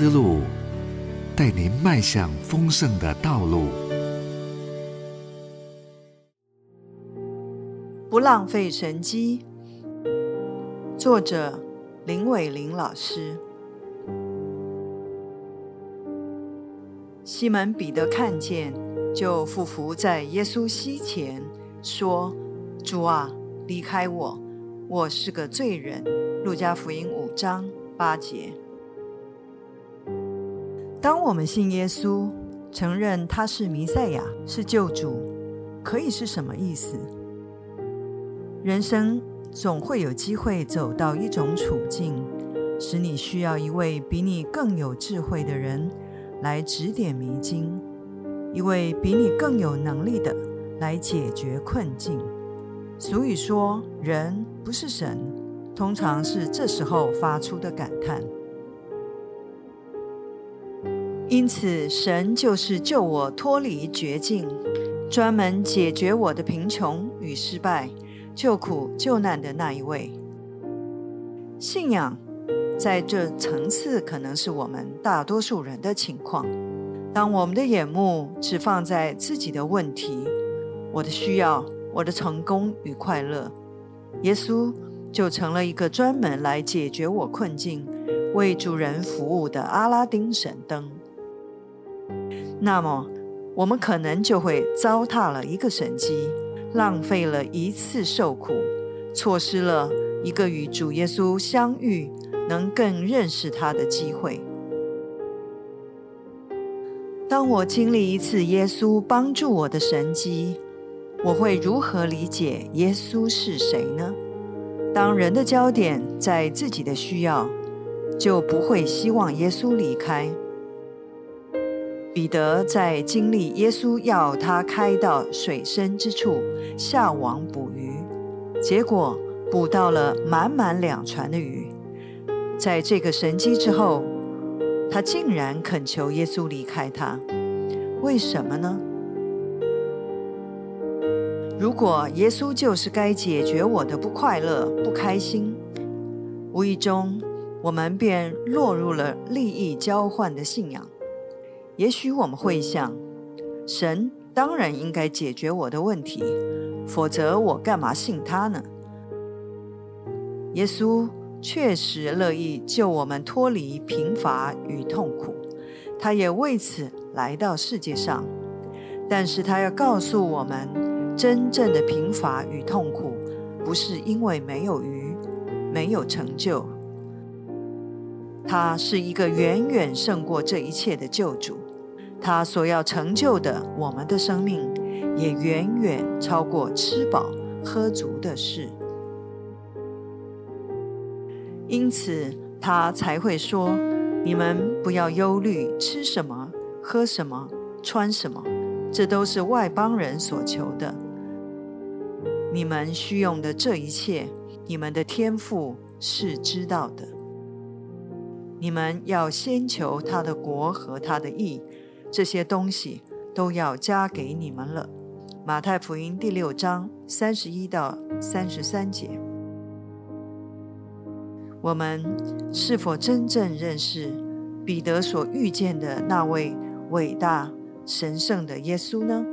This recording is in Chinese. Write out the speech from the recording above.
思路，带您迈向丰盛的道路。不浪费神机。作者林伟玲老师。西门彼得看见，就俯伏在耶稣膝前，说：“主啊，离开我，我是个罪人。”路加福音五章八节。当我们信耶稣，承认他是弥赛亚，是救主，可以是什么意思？人生总会有机会走到一种处境，使你需要一位比你更有智慧的人来指点迷津，一位比你更有能力的来解决困境。俗语说：“人不是神”，通常是这时候发出的感叹。因此，神就是救我脱离绝境，专门解决我的贫穷与失败。救苦救难的那一位，信仰在这层次可能是我们大多数人的情况。当我们的眼目只放在自己的问题、我的需要、我的成功与快乐，耶稣就成了一个专门来解决我困境、为主人服务的阿拉丁神灯。那么，我们可能就会糟蹋了一个神机。浪费了一次受苦，错失了一个与主耶稣相遇、能更认识他的机会。当我经历一次耶稣帮助我的神迹，我会如何理解耶稣是谁呢？当人的焦点在自己的需要，就不会希望耶稣离开。彼得在经历耶稣要他开到水深之处下网捕鱼，结果捕到了满满两船的鱼。在这个神迹之后，他竟然恳求耶稣离开他，为什么呢？如果耶稣就是该解决我的不快乐、不开心，无意中我们便落入了利益交换的信仰。也许我们会想，神当然应该解决我的问题，否则我干嘛信他呢？耶稣确实乐意救我们脱离贫乏与痛苦，他也为此来到世界上。但是他要告诉我们，真正的贫乏与痛苦，不是因为没有鱼、没有成就，他是一个远远胜过这一切的救主。他所要成就的，我们的生命也远远超过吃饱喝足的事。因此，他才会说：“你们不要忧虑，吃什么，喝什么，穿什么，这都是外邦人所求的。你们需用的这一切，你们的天赋是知道的。你们要先求他的国和他的义。”这些东西都要加给你们了。马太福音第六章三十一到三十三节，我们是否真正认识彼得所遇见的那位伟大神圣的耶稣呢？